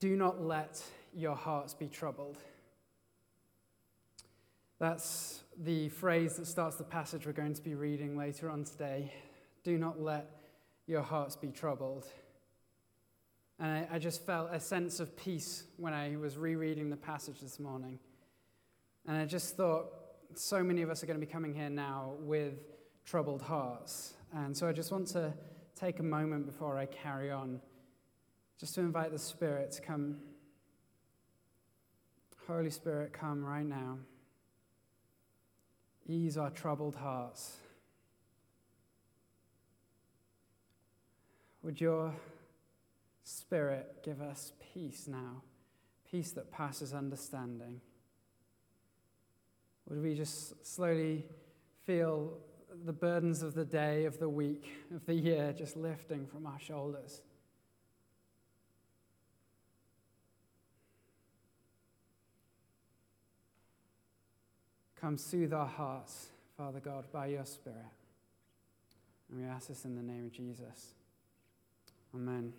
Do not let your hearts be troubled. That's the phrase that starts the passage we're going to be reading later on today. Do not let your hearts be troubled. And I, I, just felt a sense of peace when I was rereading the passage this morning. And I just thought, so many of us are going to be coming here now with troubled hearts. And so I just want to take a moment before I carry on, just to invite the Spirit to come. Holy Spirit, come right now. Ease our troubled hearts. Would your Spirit give us peace now? Peace that passes understanding. Would we just slowly feel the burdens of the day, of the week, of the year just lifting from our shoulders? Come soothe our hearts, Father God, by your Spirit. And we ask this in the name of Jesus. Amen.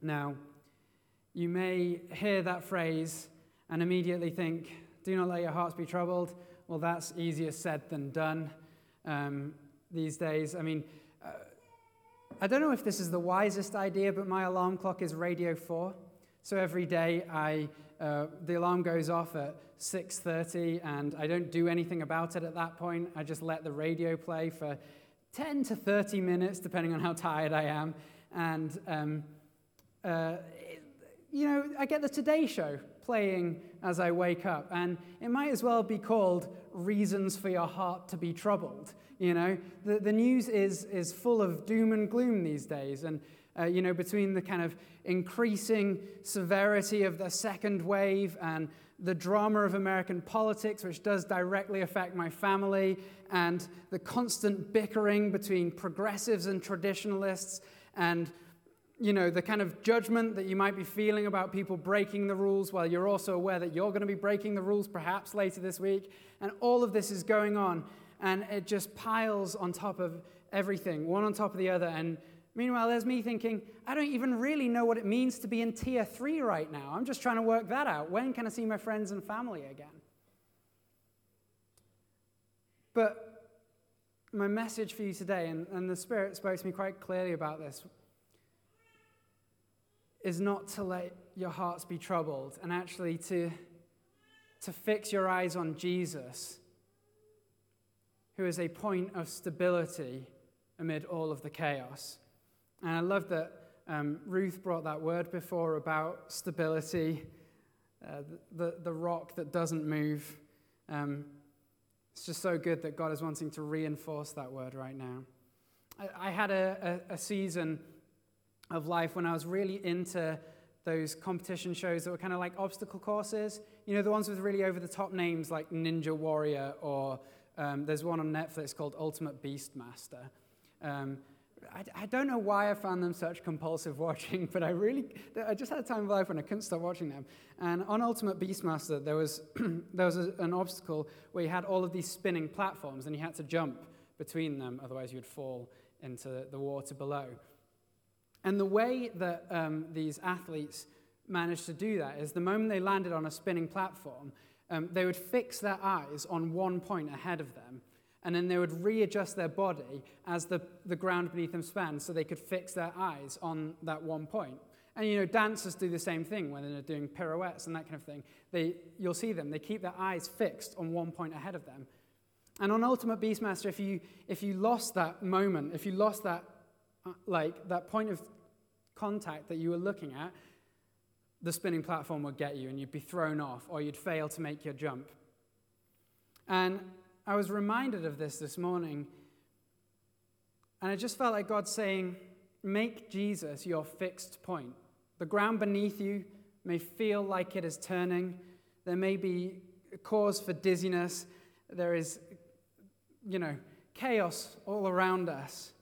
Now, you may hear that phrase and immediately think, do not let your hearts be troubled. Well, that's easier said than done um, these days. I mean, uh, I don't know if this is the wisest idea, but my alarm clock is Radio 4. So every day I, uh, the alarm goes off at 6.30 and I don't do anything about it at that point. I just let the radio play for 10 to 30 minutes, depending on how tired I am. And, um, uh, you know, I get the Today Show playing as I wake up. And it might as well be called Reasons for Your Heart to Be Troubled. You know, the, the news is, is full of doom and gloom these days. And, uh, you know, between the kind of increasing severity of the second wave and the drama of American politics, which does directly affect my family, and the constant bickering between progressives and traditionalists, and you know, the kind of judgment that you might be feeling about people breaking the rules while you're also aware that you're going to be breaking the rules perhaps later this week. And all of this is going on, and it just piles on top of everything, one on top of the other. And meanwhile, there's me thinking, I don't even really know what it means to be in tier three right now. I'm just trying to work that out. When can I see my friends and family again? But my message for you today, and, and the Spirit spoke to me quite clearly about this, is not to let your hearts be troubled and actually to, to fix your eyes on Jesus, who is a point of stability amid all of the chaos. And I love that um, Ruth brought that word before about stability, uh, the, the rock that doesn't move. Um, it's just so good that God is wanting to reinforce that word right now. I, I had a, a, a season of life when I was really into those competition shows that were kind of like obstacle courses. You know, the ones with really over the top names like Ninja Warrior, or um, there's one on Netflix called Ultimate Beastmaster. Um, I, I, don't know why I found them such compulsive watching, but I really, I just had a time of life when I couldn't stop watching them. And on Ultimate Beastmaster, there was, there was a, an obstacle where you had all of these spinning platforms and you had to jump between them, otherwise you would fall into the water below. And the way that um, these athletes managed to do that is the moment they landed on a spinning platform, um, they would fix their eyes on one point ahead of them, and then they would readjust their body as the, the ground beneath them span so they could fix their eyes on that one point. And you know, dancers do the same thing when they're doing pirouettes and that kind of thing. They, you'll see them, they keep their eyes fixed on one point ahead of them. And on Ultimate Beastmaster, if you, if you lost that moment, if you lost that uh, like that point of contact that you were looking at, the spinning platform would get you and you'd be thrown off or you'd fail to make your jump. And I was reminded of this this morning, and I just felt like God saying, Make Jesus your fixed point. The ground beneath you may feel like it is turning, there may be cause for dizziness, there is, you know, chaos all around us.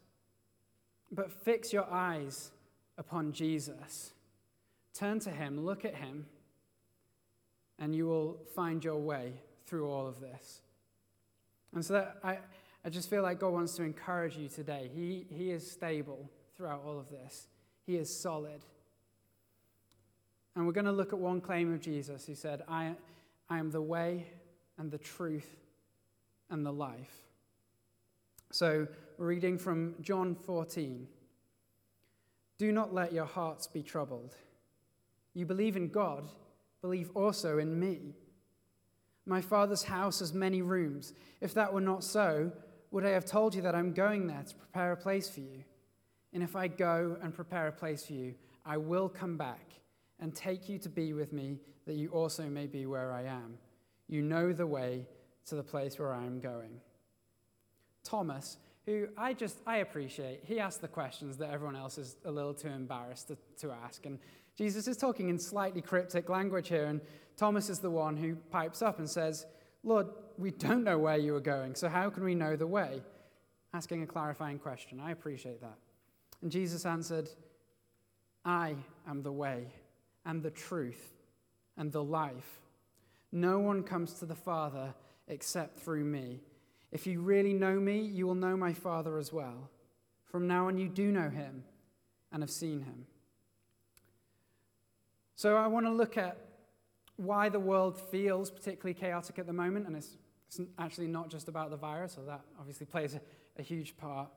But fix your eyes upon Jesus. Turn to him, look at him, and you will find your way through all of this. And so that I, I just feel like God wants to encourage you today. He, he is stable throughout all of this, He is solid. And we're going to look at one claim of Jesus. He said, I, I am the way and the truth and the life. So, we're reading from John 14. Do not let your hearts be troubled. You believe in God, believe also in me. My Father's house has many rooms. If that were not so, would I have told you that I'm going there to prepare a place for you? And if I go and prepare a place for you, I will come back and take you to be with me, that you also may be where I am. You know the way to the place where I am going. Thomas, who I just I appreciate, he asked the questions that everyone else is a little too embarrassed to, to ask. And Jesus is talking in slightly cryptic language here, and Thomas is the one who pipes up and says, Lord, we don't know where you are going, so how can we know the way? Asking a clarifying question. I appreciate that. And Jesus answered, I am the way and the truth and the life. No one comes to the Father except through me. If you really know me, you will know my Father as well. From now on, you do know him and have seen him. So, I want to look at why the world feels particularly chaotic at the moment, and it's, it's actually not just about the virus, so that obviously plays a, a huge part.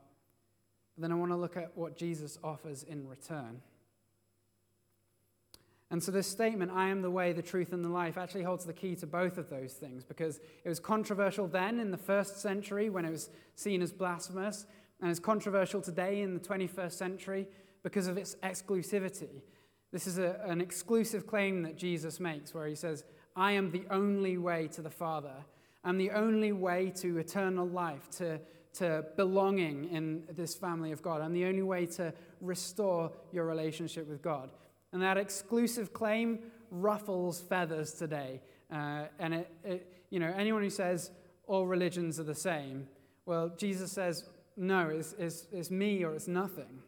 But then I want to look at what Jesus offers in return. And so, this statement, I am the way, the truth, and the life, actually holds the key to both of those things because it was controversial then in the first century when it was seen as blasphemous, and it's controversial today in the 21st century because of its exclusivity. This is a, an exclusive claim that Jesus makes where he says, I am the only way to the Father. I'm the only way to eternal life, to, to belonging in this family of God. I'm the only way to restore your relationship with God. And that exclusive claim ruffles feathers today. Uh, and it, it, you know, anyone who says all religions are the same, well, Jesus says, no, it's, it's, it's me or it's nothing.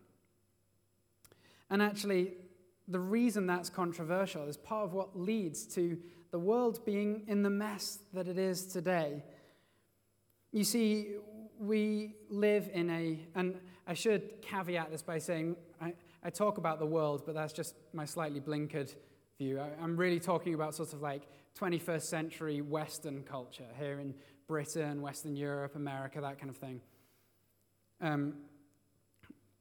And actually, the reason that's controversial is part of what leads to the world being in the mess that it is today. You see, we live in a, and I should caveat this by saying I, I talk about the world, but that's just my slightly blinkered view. I, I'm really talking about sort of like 21st century Western culture here in Britain, Western Europe, America, that kind of thing. Um,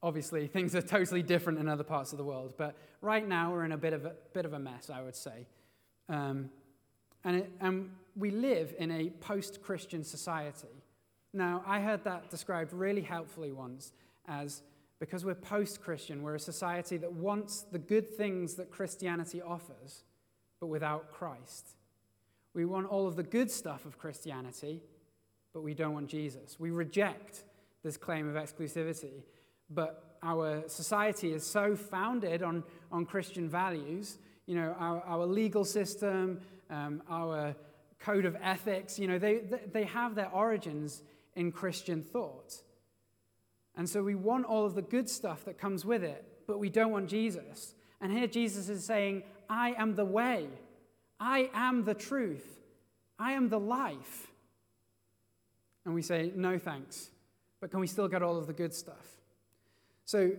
Obviously, things are totally different in other parts of the world, but right now we're in a bit of a, bit of a mess, I would say. Um, and, it, and we live in a post Christian society. Now, I heard that described really helpfully once as because we're post Christian, we're a society that wants the good things that Christianity offers, but without Christ. We want all of the good stuff of Christianity, but we don't want Jesus. We reject this claim of exclusivity but our society is so founded on, on Christian values. You know, our, our legal system, um, our code of ethics, you know, they, they have their origins in Christian thought. And so we want all of the good stuff that comes with it, but we don't want Jesus. And here Jesus is saying, I am the way, I am the truth, I am the life. And we say, no thanks, but can we still get all of the good stuff? So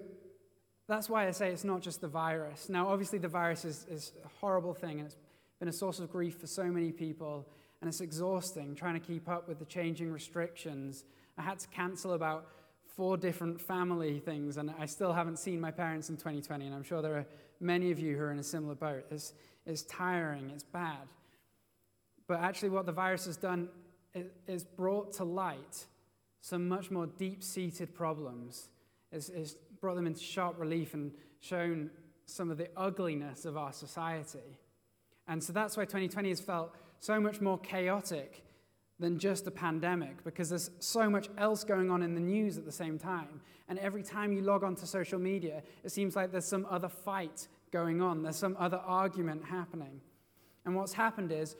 that's why I say it's not just the virus. Now, obviously, the virus is, is a horrible thing, and it's been a source of grief for so many people, and it's exhausting trying to keep up with the changing restrictions. I had to cancel about four different family things, and I still haven't seen my parents in 2020, and I'm sure there are many of you who are in a similar boat. It's, it's tiring, it's bad. But actually, what the virus has done is brought to light some much more deep seated problems has, has brought them into sharp relief and shown some of the ugliness of our society. And so that's why 2020 has felt so much more chaotic than just a pandemic because there's so much else going on in the news at the same time. And every time you log onto social media, it seems like there's some other fight going on, there's some other argument happening. And what's happened is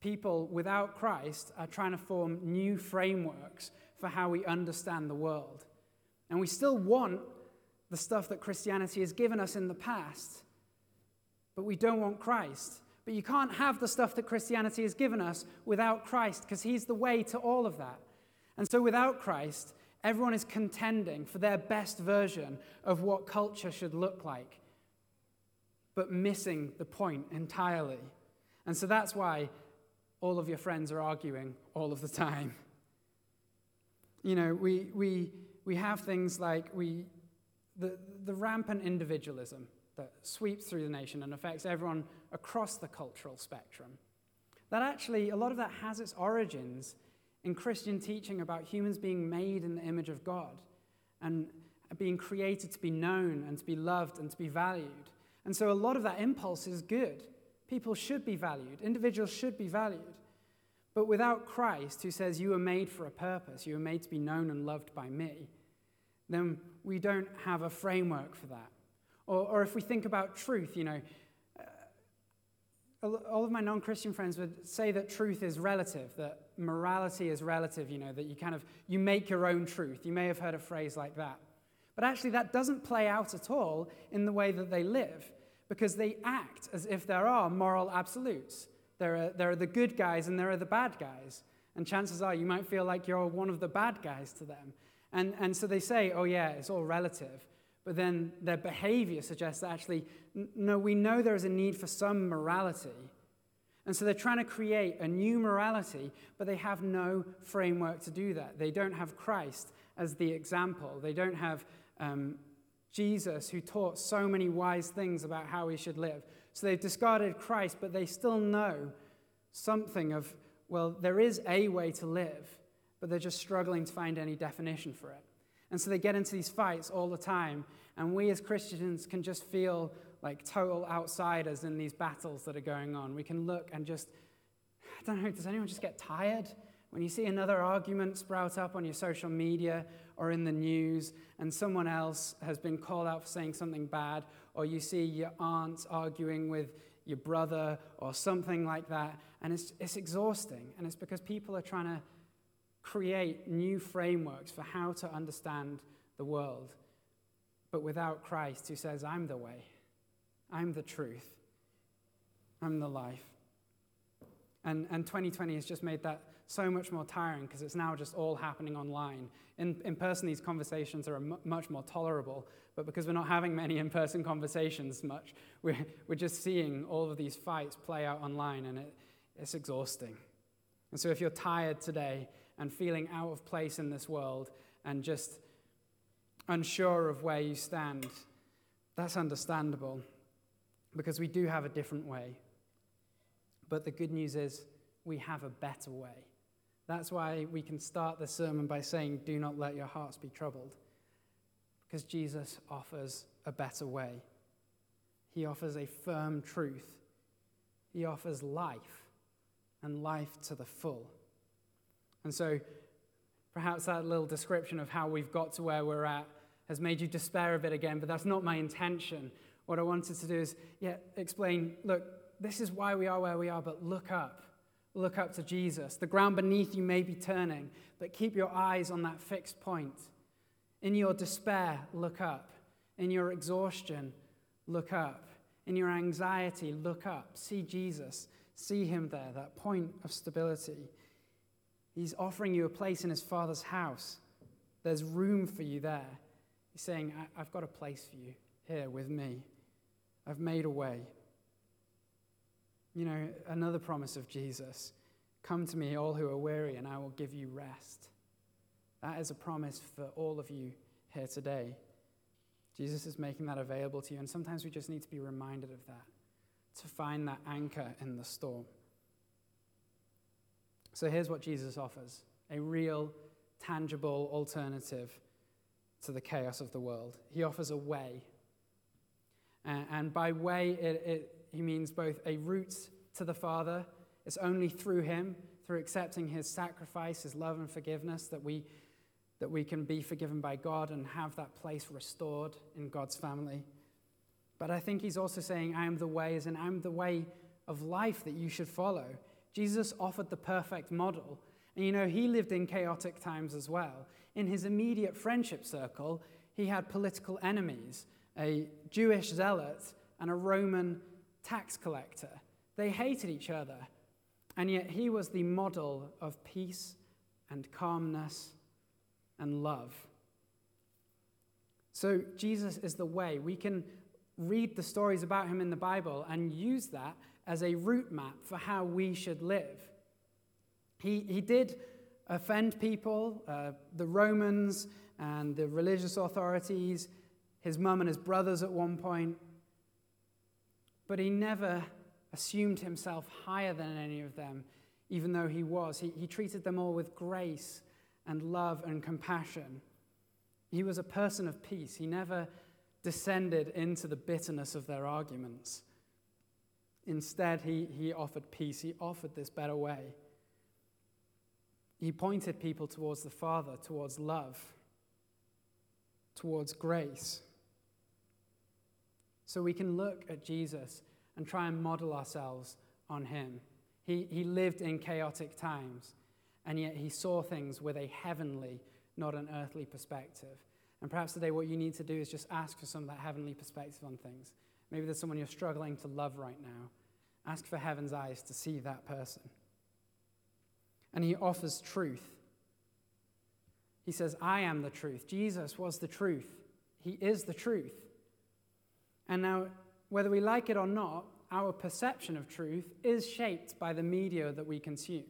people without Christ are trying to form new frameworks for how we understand the world. And we still want the stuff that Christianity has given us in the past, but we don't want Christ. But you can't have the stuff that Christianity has given us without Christ because He's the way to all of that. And so without Christ, everyone is contending for their best version of what culture should look like. but missing the point entirely. And so that's why all of your friends are arguing all of the time. You know, we, we, we have things like we, the, the rampant individualism that sweeps through the nation and affects everyone across the cultural spectrum. That actually, a lot of that has its origins in Christian teaching about humans being made in the image of God and being created to be known and to be loved and to be valued. And so a lot of that impulse is good. People should be valued, individuals should be valued. But without Christ, who says, You were made for a purpose, you were made to be known and loved by me, then we don't have a framework for that. Or, or if we think about truth, you know, uh, all of my non Christian friends would say that truth is relative, that morality is relative, you know, that you kind of you make your own truth. You may have heard a phrase like that. But actually, that doesn't play out at all in the way that they live, because they act as if there are moral absolutes. There are, there are the good guys and there are the bad guys. And chances are you might feel like you're one of the bad guys to them. And, and so they say, oh, yeah, it's all relative. But then their behavior suggests that actually, no, we know there is a need for some morality. And so they're trying to create a new morality, but they have no framework to do that. They don't have Christ as the example, they don't have um, Jesus who taught so many wise things about how we should live. So they've discarded Christ, but they still know something of, well, there is a way to live, but they're just struggling to find any definition for it. And so they get into these fights all the time, and we as Christians can just feel like total outsiders in these battles that are going on. We can look and just, I don't know, does anyone just get tired? When you see another argument sprout up on your social media or in the news, and someone else has been called out for saying something bad, or you see your aunt arguing with your brother or something like that, and it's, it's exhausting. And it's because people are trying to create new frameworks for how to understand the world, but without Christ, who says, I'm the way, I'm the truth, I'm the life. And, and 2020 has just made that so much more tiring because it's now just all happening online. In, in person, these conversations are much more tolerable, but because we're not having many in person conversations much, we're, we're just seeing all of these fights play out online, and it, it's exhausting. And so, if you're tired today and feeling out of place in this world and just unsure of where you stand, that's understandable because we do have a different way. But the good news is we have a better way. That's why we can start the sermon by saying, Do not let your hearts be troubled. Because Jesus offers a better way. He offers a firm truth. He offers life, and life to the full. And so, perhaps that little description of how we've got to where we're at has made you despair a bit again, but that's not my intention. What I wanted to do is, yeah, explain look, this is why we are where we are, but look up. Look up to Jesus. The ground beneath you may be turning, but keep your eyes on that fixed point. In your despair, look up. In your exhaustion, look up. In your anxiety, look up. See Jesus. See him there, that point of stability. He's offering you a place in his Father's house. There's room for you there. He's saying, I've got a place for you here with me. I've made a way. You know, another promise of Jesus Come to me, all who are weary, and I will give you rest. That is a promise for all of you here today. Jesus is making that available to you, and sometimes we just need to be reminded of that, to find that anchor in the storm. So here's what Jesus offers a real, tangible alternative to the chaos of the world. He offers a way. And by way, it, it he means both a route to the Father. It's only through him, through accepting his sacrifice, his love and forgiveness, that we, that we can be forgiven by God and have that place restored in God's family. But I think he's also saying, I am the way, as in I'm the way of life that you should follow. Jesus offered the perfect model. And you know, he lived in chaotic times as well. In his immediate friendship circle, he had political enemies a Jewish zealot and a Roman tax collector. They hated each other, and yet he was the model of peace and calmness and love. So Jesus is the way. We can read the stories about him in the Bible and use that as a route map for how we should live. He, he did offend people, uh, the Romans and the religious authorities, his mum and his brothers at one point, but he never assumed himself higher than any of them, even though he was. He, he treated them all with grace and love and compassion. He was a person of peace. He never descended into the bitterness of their arguments. Instead, he, he offered peace. He offered this better way. He pointed people towards the Father, towards love, towards grace. So we can look at Jesus and try and model ourselves on him. He, he lived in chaotic times, and yet he saw things with a heavenly, not an earthly perspective. And perhaps today, what you need to do is just ask for some of that heavenly perspective on things. Maybe there's someone you're struggling to love right now. Ask for heaven's eyes to see that person. And he offers truth. He says, I am the truth. Jesus was the truth. He is the truth. And now, whether we like it or not, our perception of truth is shaped by the media that we consume.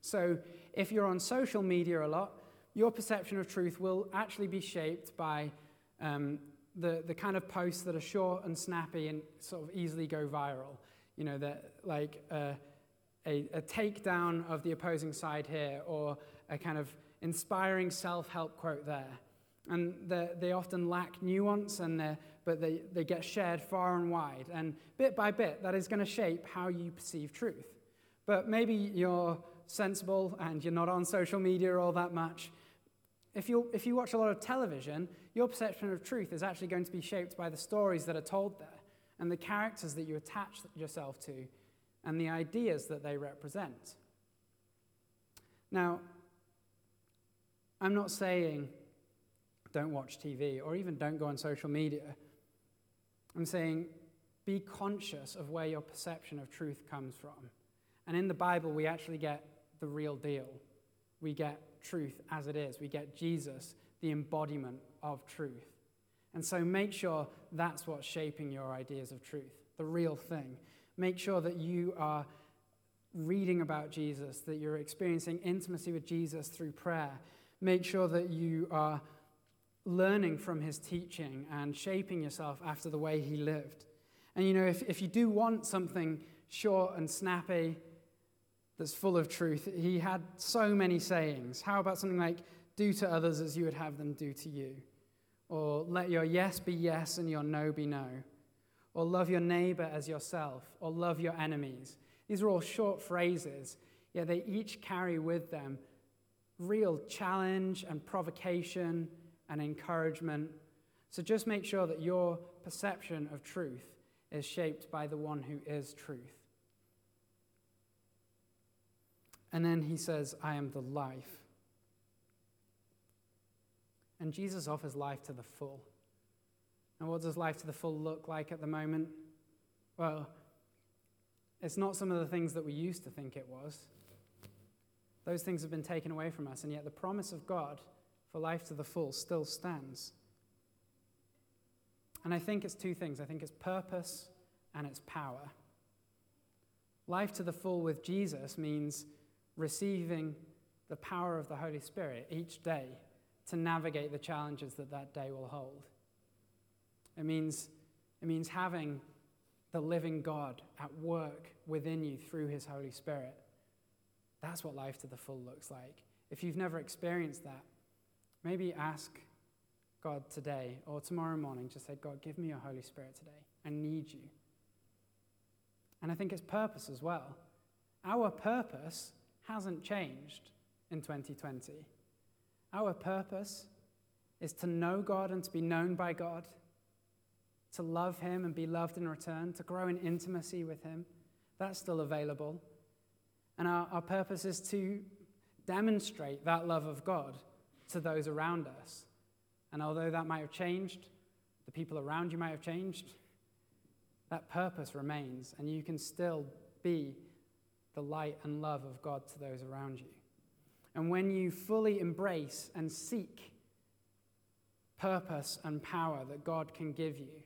So, if you're on social media a lot, your perception of truth will actually be shaped by um, the, the kind of posts that are short and snappy and sort of easily go viral. You know, that like uh, a, a takedown of the opposing side here, or a kind of inspiring self help quote there. And they often lack nuance, and but they, they get shared far and wide. And bit by bit, that is going to shape how you perceive truth. But maybe you're sensible and you're not on social media all that much, if you, if you watch a lot of television, your perception of truth is actually going to be shaped by the stories that are told there and the characters that you attach yourself to and the ideas that they represent. Now, I'm not saying don't watch TV or even don't go on social media. I'm saying be conscious of where your perception of truth comes from. And in the Bible, we actually get the real deal. We get truth as it is. We get Jesus, the embodiment of truth. And so make sure that's what's shaping your ideas of truth, the real thing. Make sure that you are reading about Jesus, that you're experiencing intimacy with Jesus through prayer. Make sure that you are learning from his teaching and shaping yourself after the way he lived. And you know, if, if you do want something short and snappy, that's full of truth. He had so many sayings. How about something like, do to others as you would have them do to you? Or let your yes be yes and your no be no. Or love your neighbor as yourself. Or love your enemies. These are all short phrases, yet they each carry with them real challenge and provocation and encouragement. So just make sure that your perception of truth is shaped by the one who is truth. And then he says, I am the life. And Jesus offers life to the full. And what does life to the full look like at the moment? Well, it's not some of the things that we used to think it was. Those things have been taken away from us, and yet the promise of God for life to the full still stands. And I think it's two things I think it's purpose and it's power. Life to the full with Jesus means receiving the power of the Holy Spirit each day to navigate the challenges that that day will hold. It means, it means having the living God at work within you through his Holy Spirit. That's what life to the full looks like. If you've never experienced that, maybe ask God today or tomorrow morning, just say, God, give me your Holy Spirit today. I need you. And I think it's purpose as well. Our purpose hasn't changed in 2020. Our purpose is to know God and to be known by God, to love Him and be loved in return, to grow in intimacy with Him. That's still available. And our, our purpose is to demonstrate that love of God to those around us. And although that might have changed, the people around you might have changed, that purpose remains, and you can still be the light and love of God to those around you. And when you fully embrace and seek purpose and power that God can give you,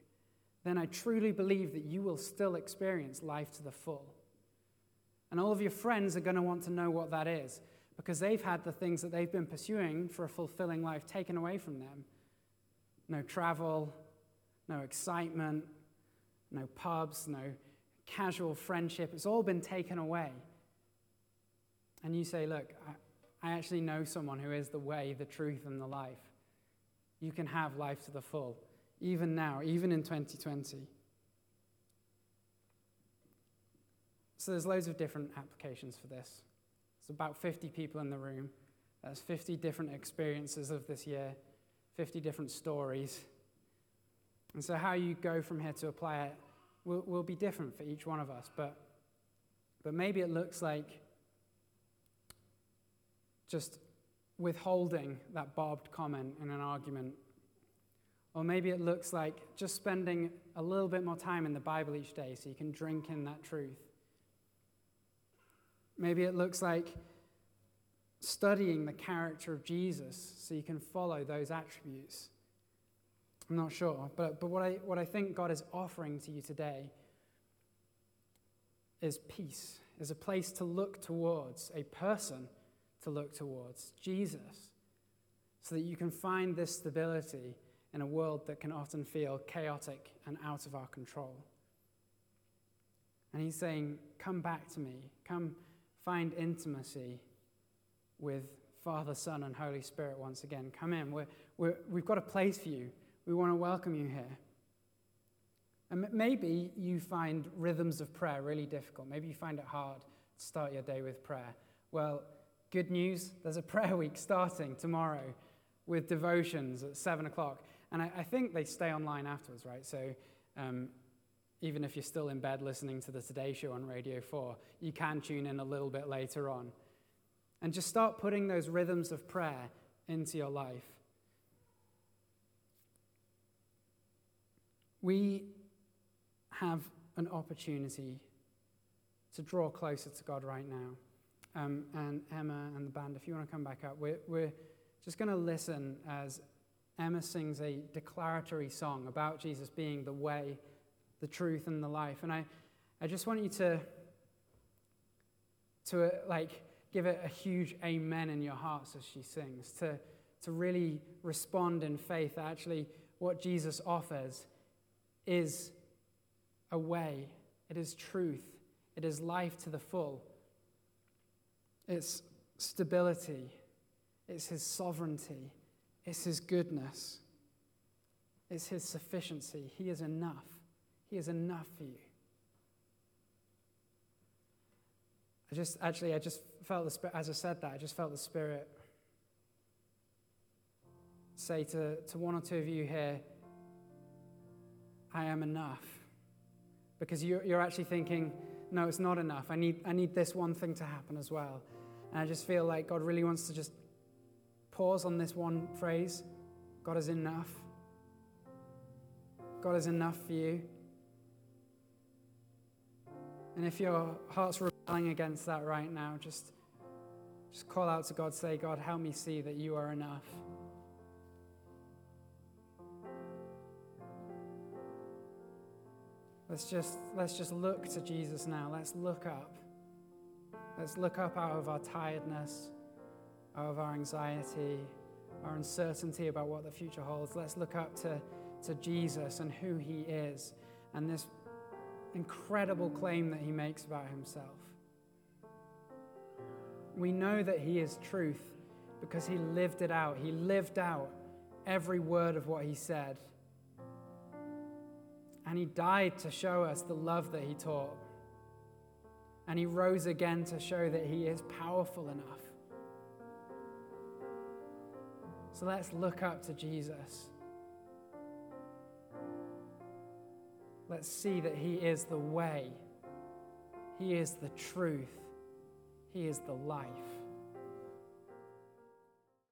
then I truly believe that you will still experience life to the full. And all of your friends are going to want to know what that is because they've had the things that they've been pursuing for a fulfilling life taken away from them no travel, no excitement, no pubs, no casual friendship. It's all been taken away. And you say, Look, I, I actually know someone who is the way, the truth, and the life. You can have life to the full, even now, even in 2020. So there's loads of different applications for this. There's about 50 people in the room. There's 50 different experiences of this year, 50 different stories. And so, how you go from here to apply it will, will be different for each one of us. But, but maybe it looks like just withholding that barbed comment in an argument. Or maybe it looks like just spending a little bit more time in the Bible each day so you can drink in that truth. Maybe it looks like studying the character of Jesus so you can follow those attributes. I'm not sure. But, but what, I, what I think God is offering to you today is peace, is a place to look towards, a person to look towards, Jesus, so that you can find this stability in a world that can often feel chaotic and out of our control. And he's saying, Come back to me. Come find intimacy with Father, Son, and Holy Spirit once again. Come in. We're, we're, we've got a place for you. We want to welcome you here. And maybe you find rhythms of prayer really difficult. Maybe you find it hard to start your day with prayer. Well, good news there's a prayer week starting tomorrow with devotions at 7 o'clock. And I, I think they stay online afterwards, right? So um, even if you're still in bed listening to the Today Show on Radio 4, you can tune in a little bit later on. And just start putting those rhythms of prayer into your life. We have an opportunity to draw closer to God right now. Um, and Emma and the band, if you want to come back up, we're, we're just going to listen as Emma sings a declaratory song about Jesus being the way, the truth, and the life. And I, I just want you to, to uh, like, give it a huge amen in your hearts as she sings, to, to really respond in faith. that Actually, what Jesus offers is a way, it is truth, it is life to the full, it's stability, it's His sovereignty, it's His goodness, it's His sufficiency. He is enough. He is enough for you. I just, actually, I just felt the Spirit, as I said that, I just felt the Spirit say to, to one or two of you here, I am enough. Because you're, you're actually thinking, no, it's not enough. I need, I need this one thing to happen as well. And I just feel like God really wants to just pause on this one phrase God is enough. God is enough for you. And if your heart's rebelling against that right now, just, just call out to God, say, God, help me see that you are enough. Let's just, let's just look to Jesus now. Let's look up. Let's look up out of our tiredness, out of our anxiety, our uncertainty about what the future holds. Let's look up to, to Jesus and who he is and this incredible claim that he makes about himself. We know that he is truth because he lived it out. He lived out every word of what he said. And he died to show us the love that he taught. And he rose again to show that he is powerful enough. So let's look up to Jesus. Let's see that he is the way, he is the truth, he is the life.